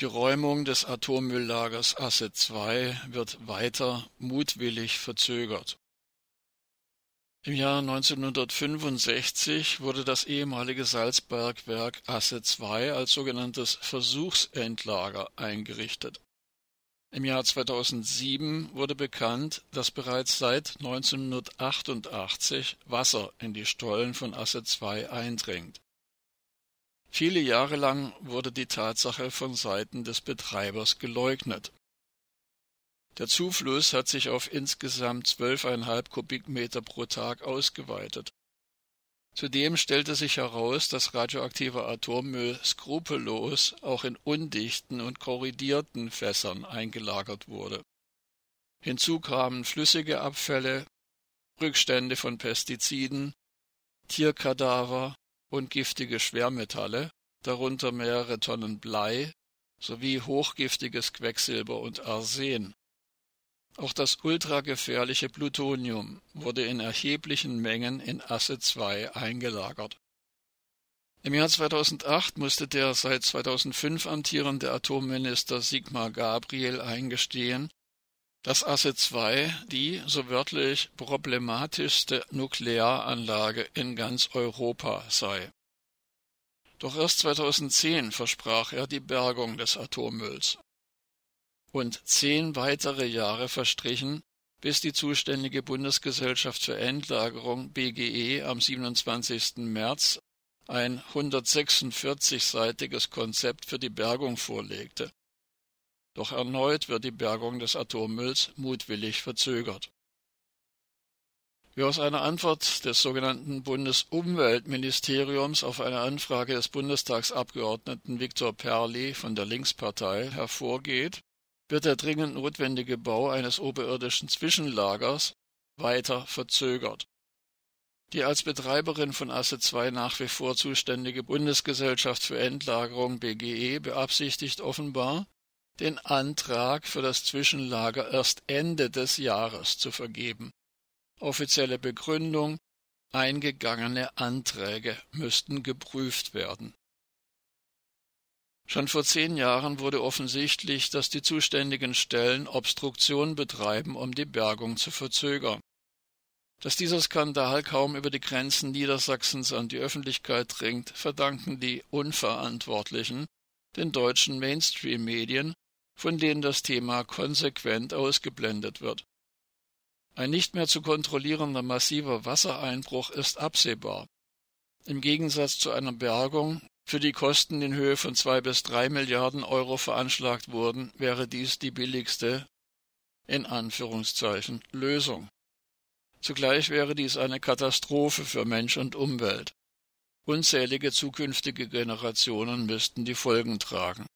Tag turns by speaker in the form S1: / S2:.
S1: Die Räumung des Atommülllagers Asse II wird weiter mutwillig verzögert. Im Jahr 1965 wurde das ehemalige Salzbergwerk Asse II als sogenanntes Versuchsendlager eingerichtet. Im Jahr 2007 wurde bekannt, dass bereits seit 1988 Wasser in die Stollen von Asse II eindringt. Viele Jahre lang wurde die Tatsache von Seiten des Betreibers geleugnet. Der Zufluss hat sich auf insgesamt 12,5 Kubikmeter pro Tag ausgeweitet. Zudem stellte sich heraus, dass radioaktiver Atommüll skrupellos auch in undichten und korrodierten Fässern eingelagert wurde. Hinzu kamen flüssige Abfälle, Rückstände von Pestiziden, Tierkadaver und giftige Schwermetalle, darunter mehrere Tonnen Blei sowie hochgiftiges Quecksilber und Arsen. Auch das ultragefährliche Plutonium wurde in erheblichen Mengen in Asse II eingelagert. Im Jahr 2008 musste der seit 2005 amtierende Atomminister Sigmar Gabriel eingestehen, dass Asse II die, so wörtlich, problematischste Nuklearanlage in ganz Europa sei. Doch erst 2010 versprach er die Bergung des Atommülls. Und zehn weitere Jahre verstrichen, bis die zuständige Bundesgesellschaft für Endlagerung BGE am 27. März ein 146-seitiges Konzept für die Bergung vorlegte. Doch erneut wird die Bergung des Atommülls mutwillig verzögert. Wie aus einer Antwort des sogenannten Bundesumweltministeriums auf eine Anfrage des Bundestagsabgeordneten Viktor Perli von der Linkspartei hervorgeht, wird der dringend notwendige Bau eines oberirdischen Zwischenlagers weiter verzögert. Die als Betreiberin von Asse II nach wie vor zuständige Bundesgesellschaft für Endlagerung BGE beabsichtigt offenbar, den Antrag für das Zwischenlager erst Ende des Jahres zu vergeben. Offizielle Begründung Eingegangene Anträge müssten geprüft werden. Schon vor zehn Jahren wurde offensichtlich, dass die zuständigen Stellen Obstruktion betreiben, um die Bergung zu verzögern. Dass dieser Skandal kaum über die Grenzen Niedersachsens an die Öffentlichkeit dringt, verdanken die Unverantwortlichen den deutschen Mainstream-Medien von denen das Thema konsequent ausgeblendet wird. Ein nicht mehr zu kontrollierender massiver Wassereinbruch ist absehbar. Im Gegensatz zu einer Bergung, für die Kosten in Höhe von zwei bis drei Milliarden Euro veranschlagt wurden, wäre dies die billigste in Anführungszeichen Lösung. Zugleich wäre dies eine Katastrophe für Mensch und Umwelt. Unzählige zukünftige Generationen müssten die Folgen tragen.